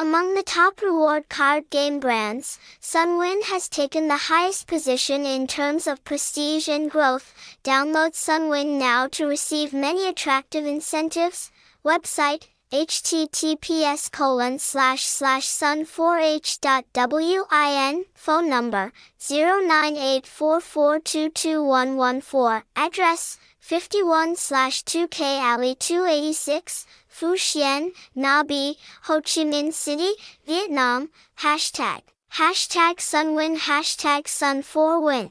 Among the top reward card game brands, Sunwin has taken the highest position in terms of prestige and growth. Download Sunwin now to receive many attractive incentives. Website https colon slash slash sun4h.win phone number 0984422114 address 51 slash 2k alley 286 Phu Xuan, Nha Be, Ho Chi Minh City, Vietnam, hashtag, hashtag Sunwin, hashtag Sun4Win.